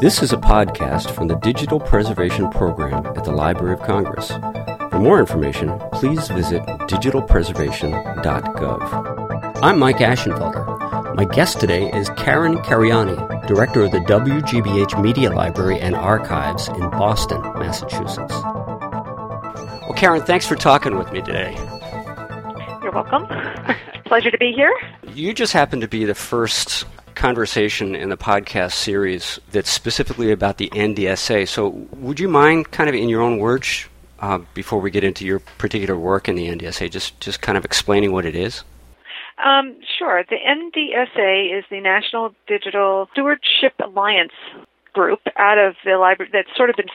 This is a podcast from the Digital Preservation Program at the Library of Congress. For more information, please visit digitalpreservation.gov. I'm Mike Ashenfelder. My guest today is Karen Cariani, Director of the WGBH Media Library and Archives in Boston, Massachusetts. Well, Karen, thanks for talking with me today. You're welcome. Pleasure to be here. You just happen to be the first conversation in the podcast series that's specifically about the NDSA. So, would you mind, kind of in your own words, uh, before we get into your particular work in the NDSA, just just kind of explaining what it is? Um, sure. The NDSA is the National Digital Stewardship Alliance group out of the library that's sort of been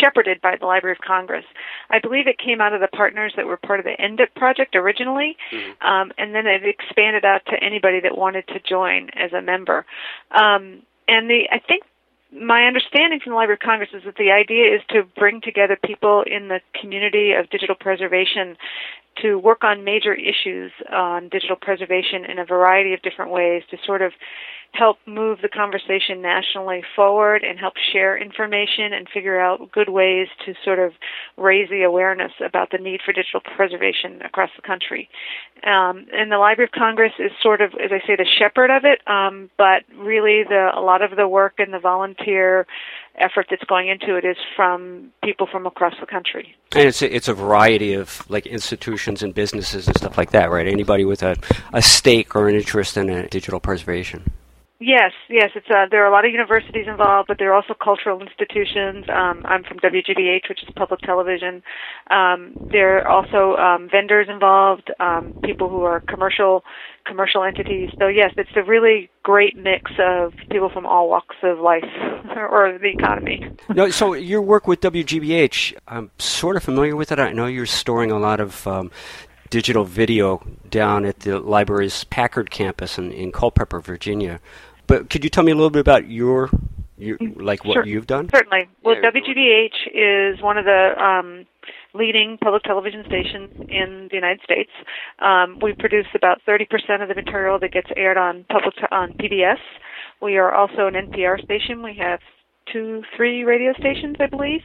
shepherded by the Library of Congress. I believe it came out of the partners that were part of the NDIIPP project originally, mm-hmm. um, and then it expanded out to anybody that wanted to join as a member. Um, and the I think my understanding from the Library of Congress is that the idea is to bring together people in the community of digital preservation to work on major issues on digital preservation in a variety of different ways to sort of help move the conversation nationally forward and help share information and figure out good ways to sort of raise the awareness about the need for digital preservation across the country. Um, and the Library of Congress is sort of, as I say, the shepherd of it, um, but really the a lot of the work and the volunteer effort that's going into it is from people from across the country. And it's a, it's a variety of like institutions and businesses and stuff like that, right? Anybody with a, a stake or an interest in a digital preservation. Yes, yes. It's uh, there are a lot of universities involved, but there are also cultural institutions. Um, I'm from WGBH, which is public television. Um, there are also um, vendors involved, um, people who are commercial commercial entities. So yes, it's a really great mix of people from all walks of life or the economy. no, so your work with WGBH, I'm sort of familiar with it. I know you're storing a lot of um, digital video down at the library's Packard campus in, in Culpeper, Virginia. But could you tell me a little bit about your, your like what sure. you've done? Certainly. Well, yeah. WGBH is one of the um, leading public television stations in the United States. Um, we produce about 30% of the material that gets aired on public t- on PBS. We are also an NPR station. We have two, three radio stations, I believe.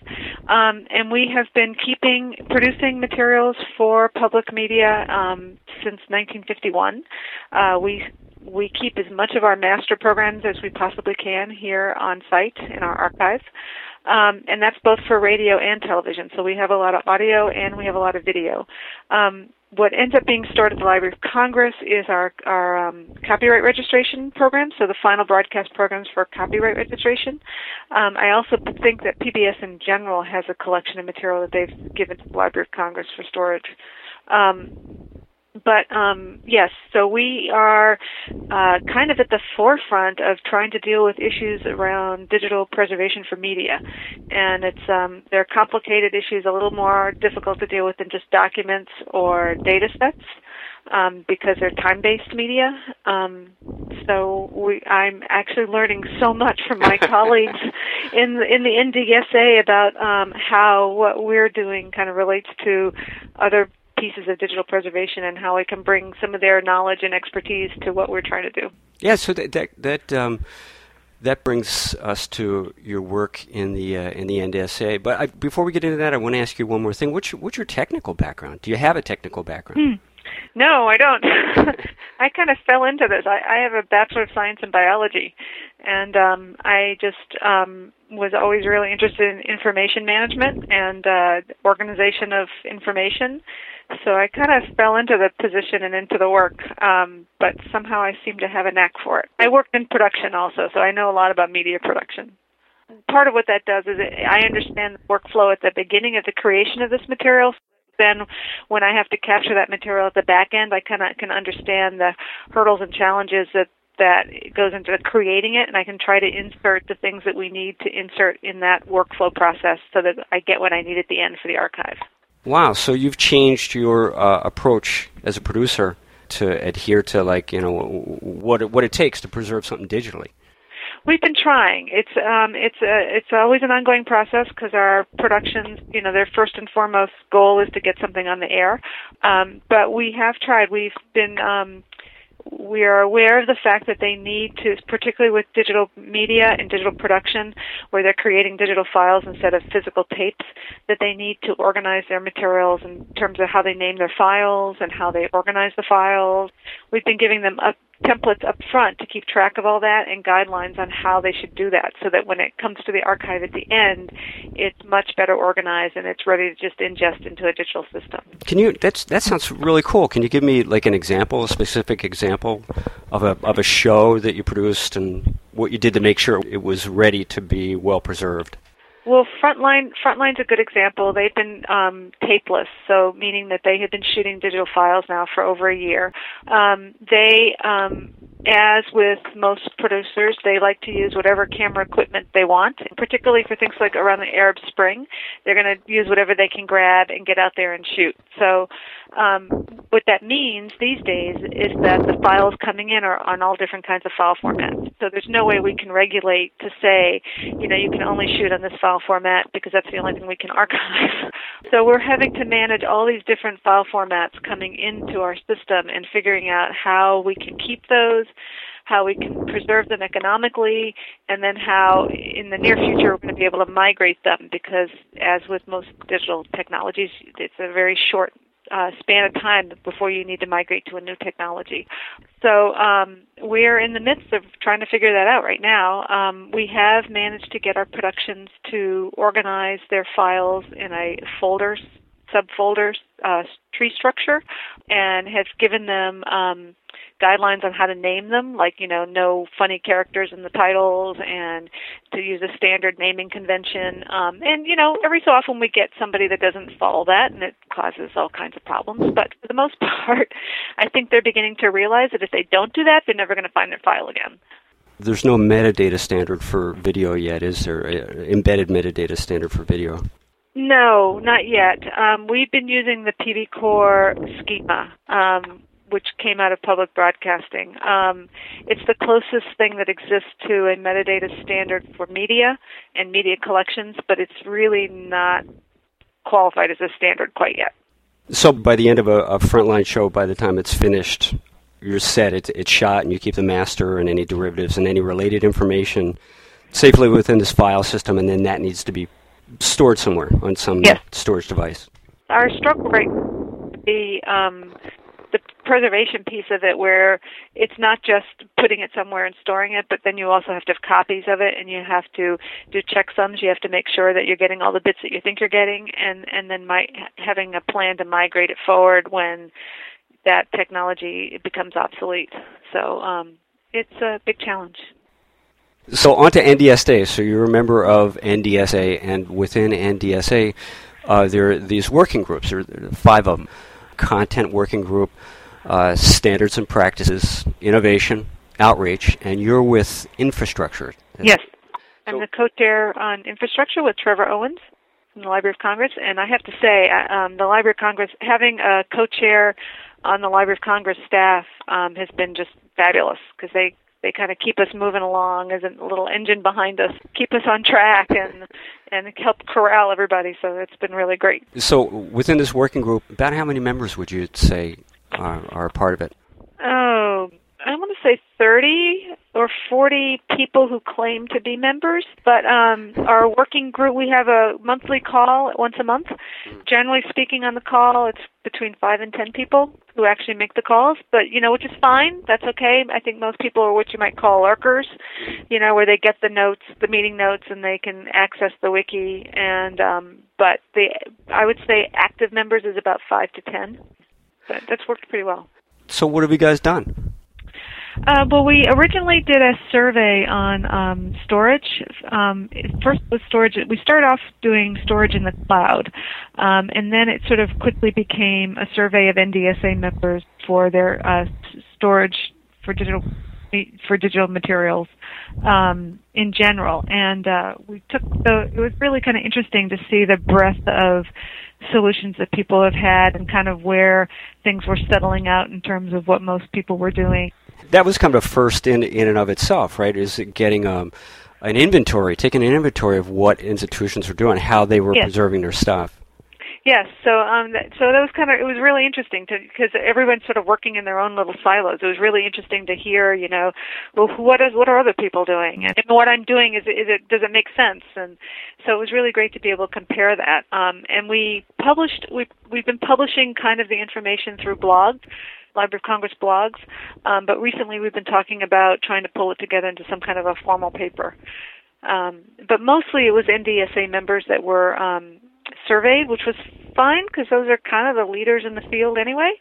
Um, and we have been keeping producing materials for public media um, since 1951. Uh, we we keep as much of our master programs as we possibly can here on site in our archive. Um, and that's both for radio and television. So we have a lot of audio and we have a lot of video. Um, what ends up being stored at the Library of Congress is our our um, copyright registration program, so the final broadcast programs for copyright registration. Um, I also think that PBS in general has a collection of material that they've given to the Library of Congress for storage. Um, but um, yes, so we are uh, kind of at the forefront of trying to deal with issues around digital preservation for media, and it's um, they're complicated issues, a little more difficult to deal with than just documents or data sets. Um, because they're time-based media. Um, so we, I'm actually learning so much from my colleagues in the, in the NDSA about um, how what we're doing kind of relates to other pieces of digital preservation and how I can bring some of their knowledge and expertise to what we're trying to do. Yeah, so that that, that um, that brings us to your work in the uh, in the NDSA. But I, before we get into that, I want to ask you one more thing. What's your, what's your technical background? Do you have a technical background? Hmm. No, I don't. I kind of fell into this. I, I have a bachelor of science in biology, and um, I just um, was always really interested in information management and uh, organization of information so I kind of fell into the position and into the work, um, but somehow I seem to have a knack for it. I worked in production also, so I know a lot about media production. Part of what that does is it, I understand the workflow at the beginning of the creation of this material. Then, when I have to capture that material at the back end, I kind of can understand the hurdles and challenges that that goes into creating it, and I can try to insert the things that we need to insert in that workflow process so that I get what I need at the end for the archive. Wow, so you've changed your uh, approach as a producer to adhere to like you know what what it takes to preserve something digitally. We've been trying. It's um, it's a, it's always an ongoing process because our productions, you know, their first and foremost goal is to get something on the air. Um, but we have tried. We've been um, we are aware of the fact that they need to, particularly with digital media and digital production, where they're creating digital files instead of physical tapes, that they need to organize their materials in terms of how they name their files and how they organize the files. We've been giving them up templates up front to keep track of all that and guidelines on how they should do that so that when it comes to the archive at the end it's much better organized and it's ready to just ingest into a digital system. Can you that's that sounds really cool. Can you give me like an example, a specific example of a of a show that you produced and what you did to make sure it was ready to be well preserved? Well, Frontline Frontline's a good example. They've been um, tapeless, so meaning that they have been shooting digital files now for over a year. Um, they, um, as with most producers, they like to use whatever camera equipment they want, particularly for things like around the Arab Spring. They're going to use whatever they can grab and get out there and shoot. So um, what that means these days is that the files coming in are on all different kinds of file formats. So there's no way we can regulate to say, you know, you can only shoot on this file format because that's the only thing we can archive. so we're having to manage all these different file formats coming into our system and figuring out how we can keep those how we can preserve them economically, and then how in the near future we're going to be able to migrate them because as with most digital technologies, it's a very short uh, span of time before you need to migrate to a new technology. So um, we're in the midst of trying to figure that out right now. Um, we have managed to get our productions to organize their files in a folders, subfolders uh, tree structure, and have given them um, guidelines on how to name them, like, you know, no funny characters in the titles and to use a standard naming convention. Um, and, you know, every so often we get somebody that doesn't follow that and it causes all kinds of problems. But for the most part, I think they're beginning to realize that if they don't do that, they're never going to find their file again. There's no metadata standard for video yet, is there? Embedded metadata standard for video? No, not yet. Um, we've been using the PBCore schema, um, which came out of public broadcasting. Um, it's the closest thing that exists to a metadata standard for media and media collections, but it's really not qualified as a standard quite yet. So by the end of a, a frontline show, by the time it's finished, you're set. It's, it's shot, and you keep the master and any derivatives and any related information safely within this file system, and then that needs to be stored somewhere on some yes. storage device. Our struggle rate the um, preservation piece of it where it's not just putting it somewhere and storing it, but then you also have to have copies of it and you have to do checksums. You have to make sure that you're getting all the bits that you think you're getting and, and then my, having a plan to migrate it forward when that technology becomes obsolete. So um, it's a big challenge. So on to NDSA. So you're a member of NDSA, and within NDSA, uh, there are these working groups. There are five of them content working group, uh, standards and practices, innovation, outreach, and you're with infrastructure. Yes. I'm the co-chair on infrastructure with Trevor Owens from the Library of Congress, and I have to say, uh, um, the Library of Congress having a co-chair on the Library of Congress staff um, has been just fabulous because they they kind of keep us moving along as a little engine behind us, keep us on track, and and help corral everybody. So it's been really great. So within this working group, about how many members would you say are, are part of it? Oh, I want to say 30 or 40 people who claim to be members. But um, our working group, we have a monthly call once a month. Generally speaking, on the call, it's between five and 10 people who actually make the calls. But you know, which is fine. That's okay. I think most people are what you might call lurkers. You know, where they get the notes, the meeting notes, and they can access the wiki. And um, but the I would say active members is about five to 10. But that's worked pretty well. So what have you guys done? Uh, well, we originally did a survey on um, storage. Um, first was storage. We started off doing storage in the cloud, um, and then it sort of quickly became a survey of NDSA members for their uh, storage for digital for digital materials um, in general. And uh, we took the. It was really kind of interesting to see the breadth of solutions that people have had and kind of where things were settling out in terms of what most people were doing that was kind of a first in in and of itself, right? Is getting um, an inventory, taking an inventory of what institutions were doing, how they were yes. preserving their stuff. Yes, so um, so that was kind of it was really interesting to because everyone's sort of working in their own little silos. It was really interesting to hear, you know, well, what is what are other people doing, and what I'm doing is is it does it make sense? And so it was really great to be able to compare that. Um, and we published we we've been publishing kind of the information through blog. Library of Congress blogs, um, but recently we've been talking about trying to pull it together into some kind of a formal paper. Um, but mostly it was NDSA members that were um, surveyed, which was fine because those are kind of the leaders in the field anyway.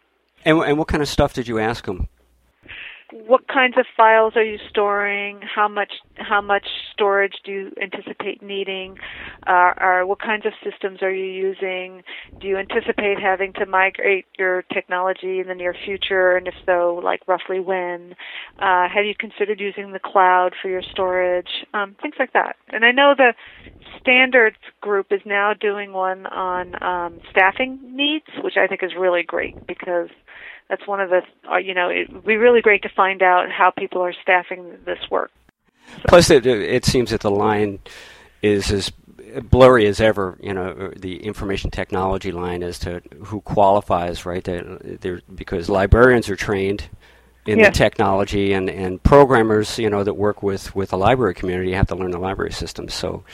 And, and what kind of stuff did you ask them? What kinds of files are you storing? How much how much storage do you anticipate needing? Uh, or what kinds of systems are you using? Do you anticipate having to migrate your technology in the near future? And if so, like roughly when? Uh, have you considered using the cloud for your storage? Um, things like that. And I know the standards group is now doing one on um, staffing needs, which I think is really great because that's one of the uh, you know it would be really great to find out how people are staffing this work. Plus, it it seems that the line is as blurry as ever. You know, the information technology line as to who qualifies, right? They're, because librarians are trained in yes. the technology, and and programmers, you know, that work with with the library community have to learn the library system. So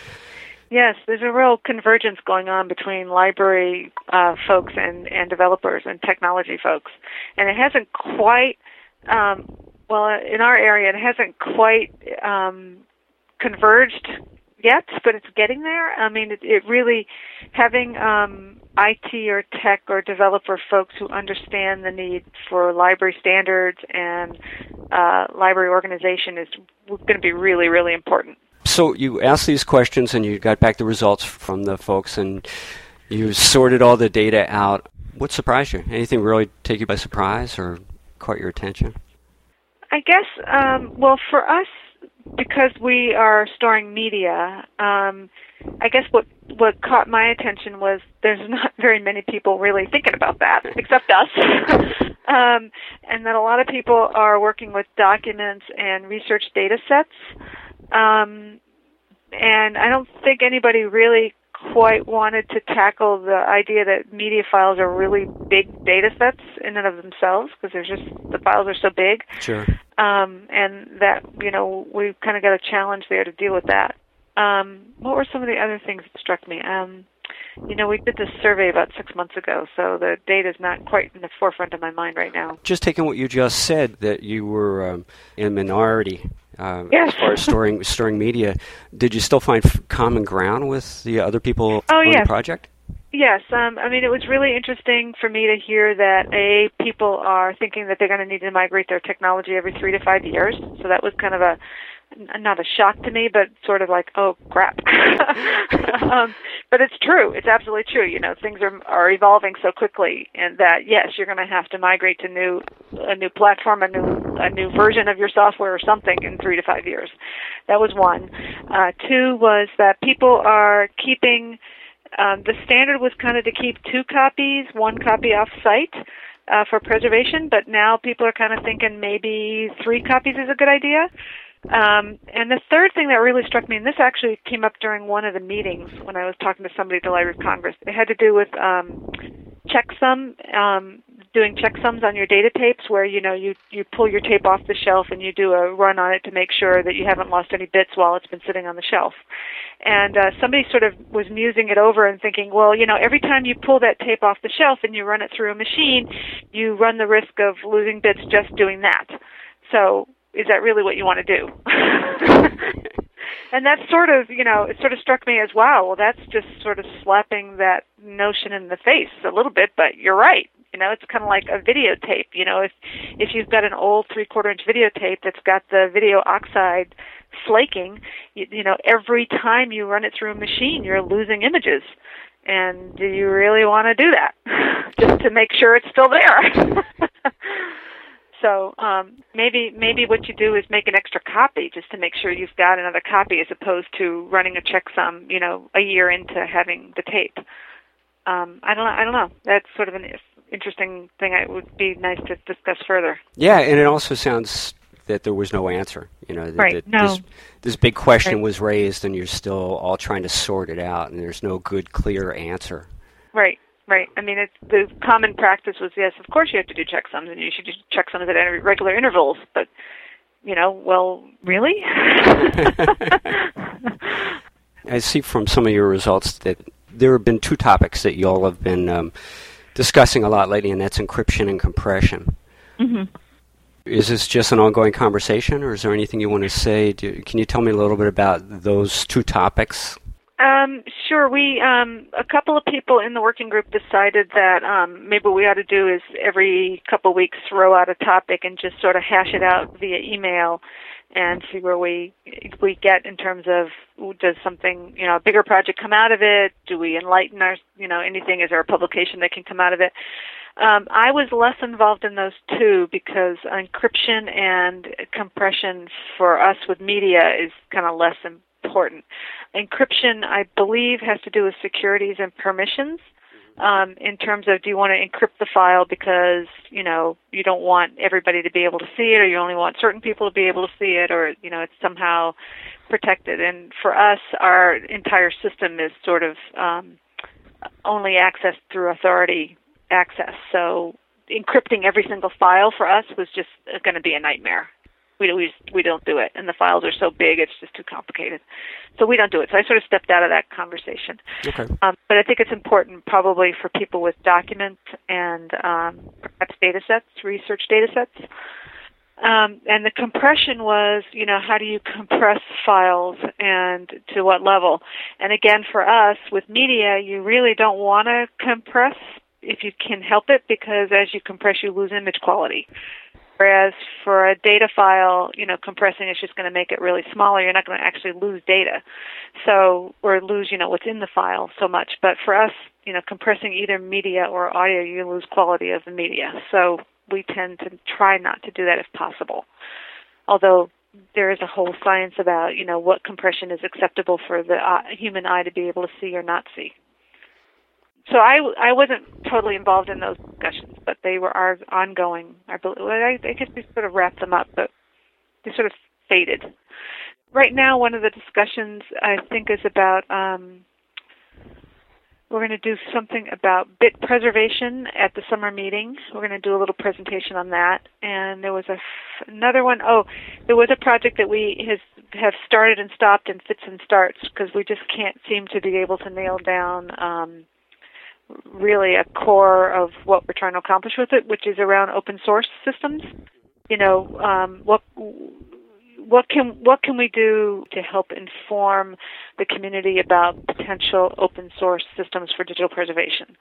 Yes, there's a real convergence going on between library uh, folks and, and developers and technology folks, and it hasn't quite. Um, well, in our area, it hasn't quite um, converged yet, but it's getting there. I mean, it, it really having um, IT or tech or developer folks who understand the need for library standards and uh, library organization is going to be really, really important so you asked these questions and you got back the results from the folks and you sorted all the data out. What surprised you? Anything really take you by surprise or caught your attention? I guess, um, well, for us, because we are storing media, um, I guess what what caught my attention was there's not very many people really thinking about that, except us, um, and that a lot of people are working with documents and research data sets um, and I don't think anybody really quite wanted to tackle the idea that media files are really big data sets in and of themselves because there's just the files are so big. Sure. Um, and that you know we've kind of got a challenge there to deal with that. Um, what were some of the other things that struck me? Um, you know, we did this survey about six months ago, so the data is not quite in the forefront of my mind right now. Just taking what you just said, that you were um, in minority uh, yes. as far as storing storing media. Did you still find f- common ground with the other people oh, on yes. the project? Yes, um, I mean it was really interesting for me to hear that a people are thinking that they're going to need to migrate their technology every three to five years. So that was kind of a not a shock to me, but sort of like, oh crap. um, but it's true. It's absolutely true. You know, things are are evolving so quickly, and that yes, you're going to have to migrate to new a new platform, a new a new version of your software or something in three to five years. That was one. Uh, two was that people are keeping. Um, the standard was kind of to keep two copies, one copy off site. Uh, for preservation, but now people are kind of thinking maybe three copies is a good idea. Um, and the third thing that really struck me, and this actually came up during one of the meetings when I was talking to somebody at the Library of Congress, it had to do with um, checksum, um, doing checksums on your data tapes, where you know you you pull your tape off the shelf and you do a run on it to make sure that you haven't lost any bits while it's been sitting on the shelf. And uh, somebody sort of was musing it over and thinking, well, you know, every time you pull that tape off the shelf and you run it through a machine, you run the risk of losing bits just doing that. So is that really what you want to do? and that sort of, you know, it sort of struck me as, wow, well, that's just sort of slapping that notion in the face a little bit, but you're right. You know, it's kind of like a videotape. You know, if if you've got an old three-quarter inch videotape that's got the video oxide flaking, you, you know, every time you run it through a machine, you're losing images. And do you really want to do that just to make sure it's still there? So um, maybe maybe what you do is make an extra copy just to make sure you've got another copy, as opposed to running a checksum, you know, a year into having the tape. Um, I don't I don't know. That's sort of an interesting thing. It would be nice to discuss further. Yeah, and it also sounds that there was no answer. You know, right. that no. this, this big question right. was raised, and you're still all trying to sort it out, and there's no good, clear answer. Right. Right. I mean, it's the common practice was yes, of course you have to do checksums, and you should do checksums at regular intervals. But you know, well, really? I see from some of your results that there have been two topics that you all have been um, discussing a lot lately, and that's encryption and compression. Mm-hmm. Is this just an ongoing conversation, or is there anything you want to say? Do, can you tell me a little bit about those two topics? Um, sure. We um, a couple of people in the working group decided that um, maybe what we ought to do is every couple of weeks throw out a topic and just sort of hash it out via email and see where we we get in terms of does something you know a bigger project come out of it? Do we enlighten our you know anything? Is there a publication that can come out of it? Um, I was less involved in those two because encryption and compression for us with media is kind of less important. Encryption, I believe, has to do with securities and permissions. Um, in terms of do you want to encrypt the file because you know you don't want everybody to be able to see it, or you only want certain people to be able to see it, or you know it's somehow protected. And for us, our entire system is sort of um, only accessed through authority access. So encrypting every single file for us was just going to be a nightmare. We we we don't do it, and the files are so big it's just too complicated. So we don't do it. So I sort of stepped out of that conversation. Okay. Um, but I think it's important probably for people with documents and um, perhaps data sets, research data sets. Um, and the compression was, you know, how do you compress files and to what level? And again, for us with media, you really don't want to compress if you can help it because as you compress, you lose image quality. Whereas for a data file, you know, compressing is just going to make it really smaller. You're not going to actually lose data, so or lose, you know, what's in the file so much. But for us, you know, compressing either media or audio, you lose quality of the media. So we tend to try not to do that if possible. Although there is a whole science about, you know, what compression is acceptable for the uh, human eye to be able to see or not see so I, I wasn't totally involved in those discussions, but they were our ongoing. I, I, I guess we sort of wrapped them up, but they sort of faded. Right now, one of the discussions I think is about um, we're going to do something about bit preservation at the summer meeting. We're going to do a little presentation on that. And there was a another one. Oh, there was a project that we has have started and stopped and fits and starts because we just can't seem to be able to nail down. Um, really a core of what we're trying to accomplish with it, which is around open source systems. You know, um, what what can what can we do to help inform the community about potential open source systems for digital preservation?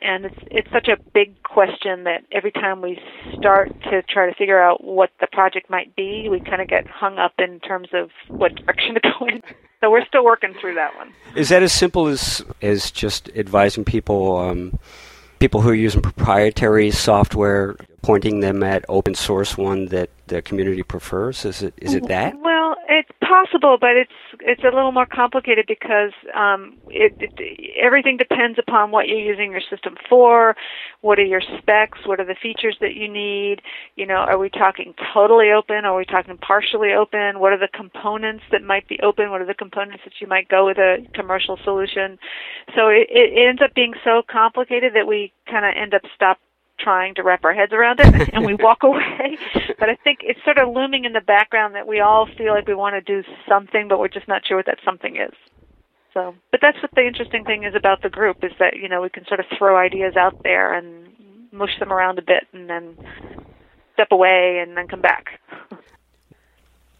And it's it's such a big question that every time we start to try to figure out what the project might be, we kind of get hung up in terms of what direction to go in. So we're still working through that one. Is that as simple as as just advising people, um, people who are using proprietary software, pointing them at open source one that the community prefers? Is it is it that? Well, possible, but it's it's a little more complicated because um, it, it, everything depends upon what you're using your system for. What are your specs? What are the features that you need? You know, are we talking totally open? Are we talking partially open? What are the components that might be open? What are the components that you might go with a commercial solution? So it, it ends up being so complicated that we kind of end up stop trying to wrap our heads around it and we walk away. But I think it's sort of looming in the background that we all feel like we want to do something, but we're just not sure what that something is. So, but that's what the interesting thing is about the group is that you know we can sort of throw ideas out there and mush them around a bit and then step away and then come back.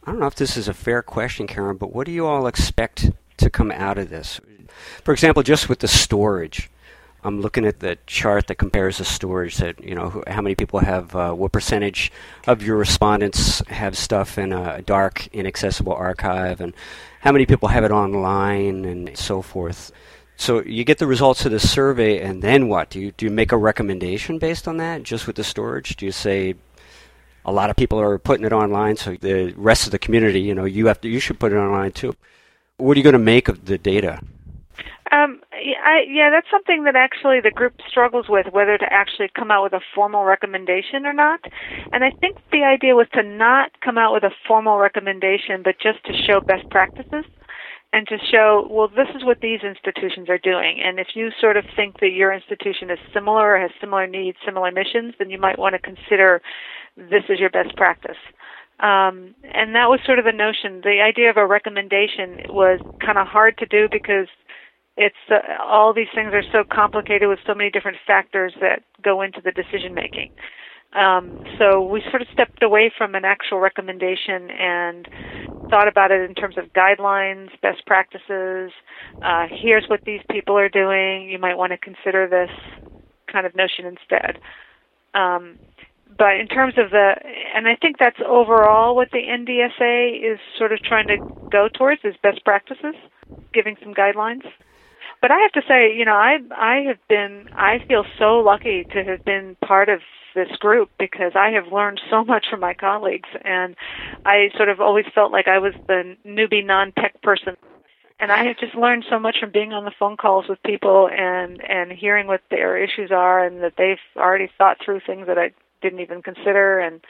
I don't know if this is a fair question, Karen, but what do you all expect to come out of this? For example, just with the storage I'm looking at the chart that compares the storage that you know how many people have uh, what percentage of your respondents have stuff in a dark inaccessible archive and how many people have it online and so forth. So you get the results of the survey and then what? Do you do you make a recommendation based on that just with the storage? Do you say a lot of people are putting it online so the rest of the community, you know, you have to you should put it online too. What are you going to make of the data? Um, I, yeah, that's something that actually the group struggles with, whether to actually come out with a formal recommendation or not. And I think the idea was to not come out with a formal recommendation, but just to show best practices and to show, well, this is what these institutions are doing. And if you sort of think that your institution is similar or has similar needs, similar missions, then you might want to consider this is your best practice. Um, and that was sort of the notion. The idea of a recommendation was kind of hard to do because it's uh, all these things are so complicated with so many different factors that go into the decision making. Um, so we sort of stepped away from an actual recommendation and thought about it in terms of guidelines, best practices. Uh, here's what these people are doing. You might want to consider this kind of notion instead. Um, but in terms of the, and I think that's overall what the NDSA is sort of trying to go towards is best practices, giving some guidelines. But I have to say, you know, I I have been, I feel so lucky to have been part of this group because I have learned so much from my colleagues, and I sort of always felt like I was the newbie non-tech person and I have just learned so much from being on the phone calls with people and and hearing what their issues are and that they've already thought through things that I didn't even consider, and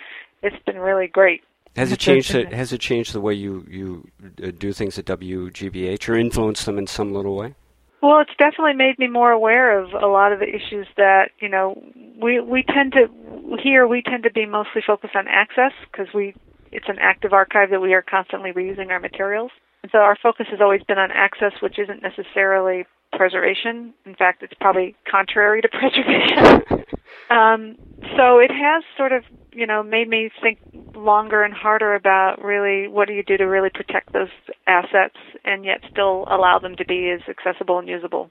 it's been really great. Has it changed? The, has it changed the way you you uh, do things at WGBH, or influenced them in some little way? Well, it's definitely made me more aware of a lot of the issues that you know we we tend to here we tend to be mostly focused on access because we it's an active archive that we are constantly reusing our materials. And so our focus has always been on access, which isn't necessarily preservation. In fact, it's probably contrary to preservation. um, so it has sort of, you know, made me think longer and harder about really what do you do to really protect those assets and yet still allow them to be as accessible and usable.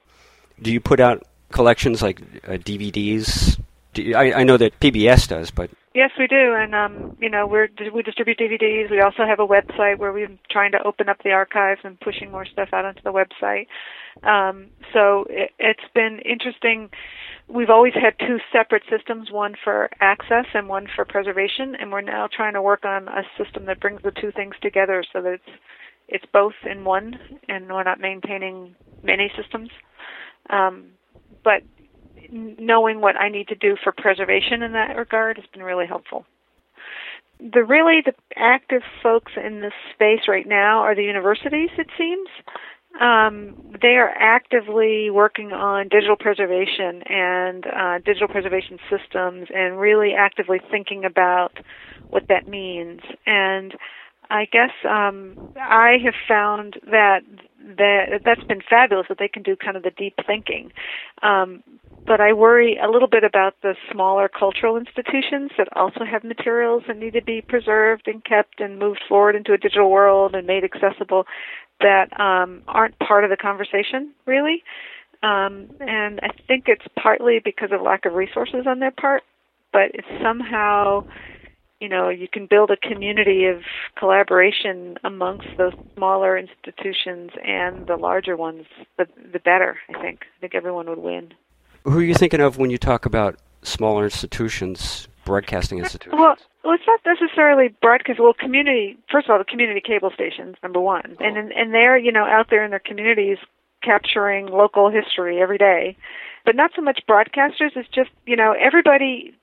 Do you put out collections like uh, DVDs? Do I, I know that PBS does, but Yes, we do, and um, you know we're we distribute DVDs. We also have a website where we're trying to open up the archives and pushing more stuff out onto the website. Um, so it, it's been interesting. We've always had two separate systems, one for access and one for preservation, and we're now trying to work on a system that brings the two things together so that it's it's both in one, and we're not maintaining many systems. Um, but knowing what I need to do for preservation in that regard has been really helpful. The really the active folks in this space right now are the universities. It seems um, they are actively working on digital preservation and uh, digital preservation systems, and really actively thinking about what that means. And I guess um, I have found that that that's been fabulous that they can do kind of the deep thinking. Um, but I worry a little bit about the smaller cultural institutions that also have materials that need to be preserved and kept and moved forward into a digital world and made accessible that um, aren't part of the conversation really. Um, and I think it's partly because of lack of resources on their part, but it's somehow you know you can build a community of collaboration amongst those smaller institutions and the larger ones the the better i think i think everyone would win who are you thinking of when you talk about smaller institutions broadcasting institutions well well, it's not necessarily broadcast. Well, community. First of all, the community cable stations, number one, and oh. and they're you know out there in their communities capturing local history every day but not so much broadcasters. It's just, you know, everybody,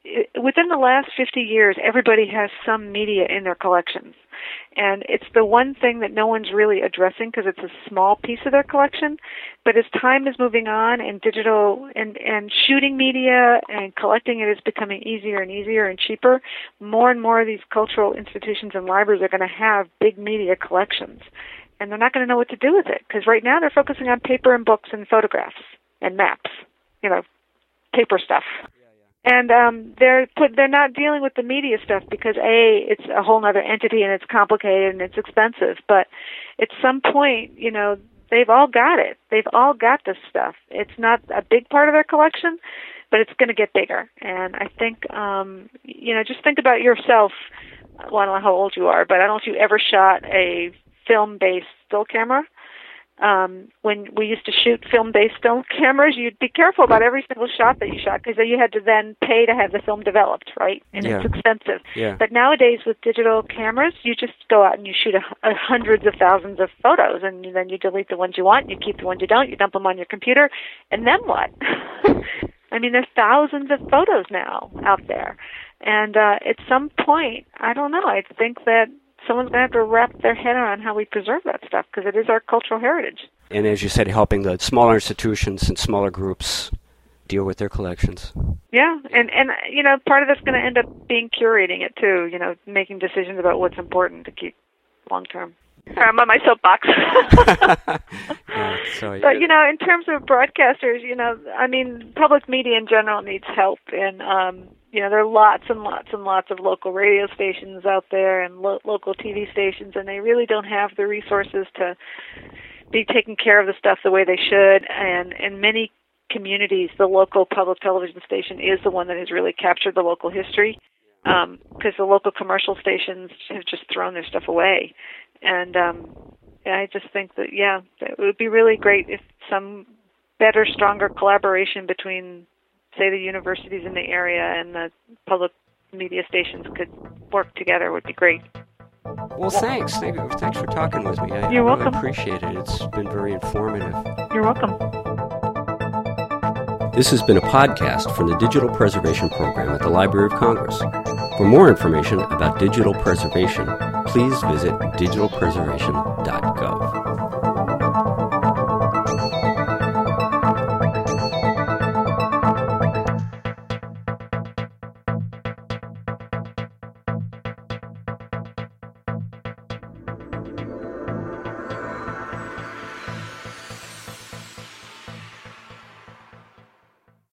within the last 50 years, everybody has some media in their collections. And it's the one thing that no one's really addressing because it's a small piece of their collection. But as time is moving on and digital and, and shooting media and collecting it is becoming easier and easier and cheaper, more and more of these cultural institutions and libraries are going to have big media collections. And they're not going to know what to do with it because right now they're focusing on paper and books and photographs and maps you know, paper stuff. And um, they're put, they're not dealing with the media stuff because a it's a whole other entity and it's complicated and it's expensive. But at some point, you know, they've all got it. They've all got this stuff. It's not a big part of their collection, but it's going to get bigger. And I think, um, you know, just think about yourself. Well, I don't know how old you are, but I don't know if you ever shot a film-based still camera um, when we used to shoot film-based film cameras, you'd be careful about every single shot that you shot because you had to then pay to have the film developed, right? And yeah. it's expensive. Yeah. But nowadays with digital cameras, you just go out and you shoot a, a hundreds of thousands of photos, and then you delete the ones you want, you keep the ones you don't, you dump them on your computer, and then what? I mean, there's thousands of photos now out there, and uh, at some point, I don't know. I think that someone's going to have to wrap their head around how we preserve that stuff because it is our cultural heritage. And as you said, helping the smaller institutions and smaller groups deal with their collections. Yeah, and and you know, part of that's going to end up being curating it too. You know, making decisions about what's important to keep long term. I'm on my soapbox. yeah, so, but you know, in terms of broadcasters, you know, I mean, public media in general needs help, and um, you know, there are lots and lots and lots of local radio stations out there and lo- local TV stations, and they really don't have the resources to be taking care of the stuff the way they should. And in many communities, the local public television station is the one that has really captured the local history because um, the local commercial stations have just thrown their stuff away. And um, I just think that, yeah, it would be really great if some better, stronger collaboration between, say, the universities in the area and the public media stations could work together would be great. Well, thanks. Thanks for talking with me. I, You're I welcome. appreciate it. It's been very informative. You're welcome. This has been a podcast from the Digital Preservation Program at the Library of Congress. For more information about digital preservation, please visit digitalpreservation.gov.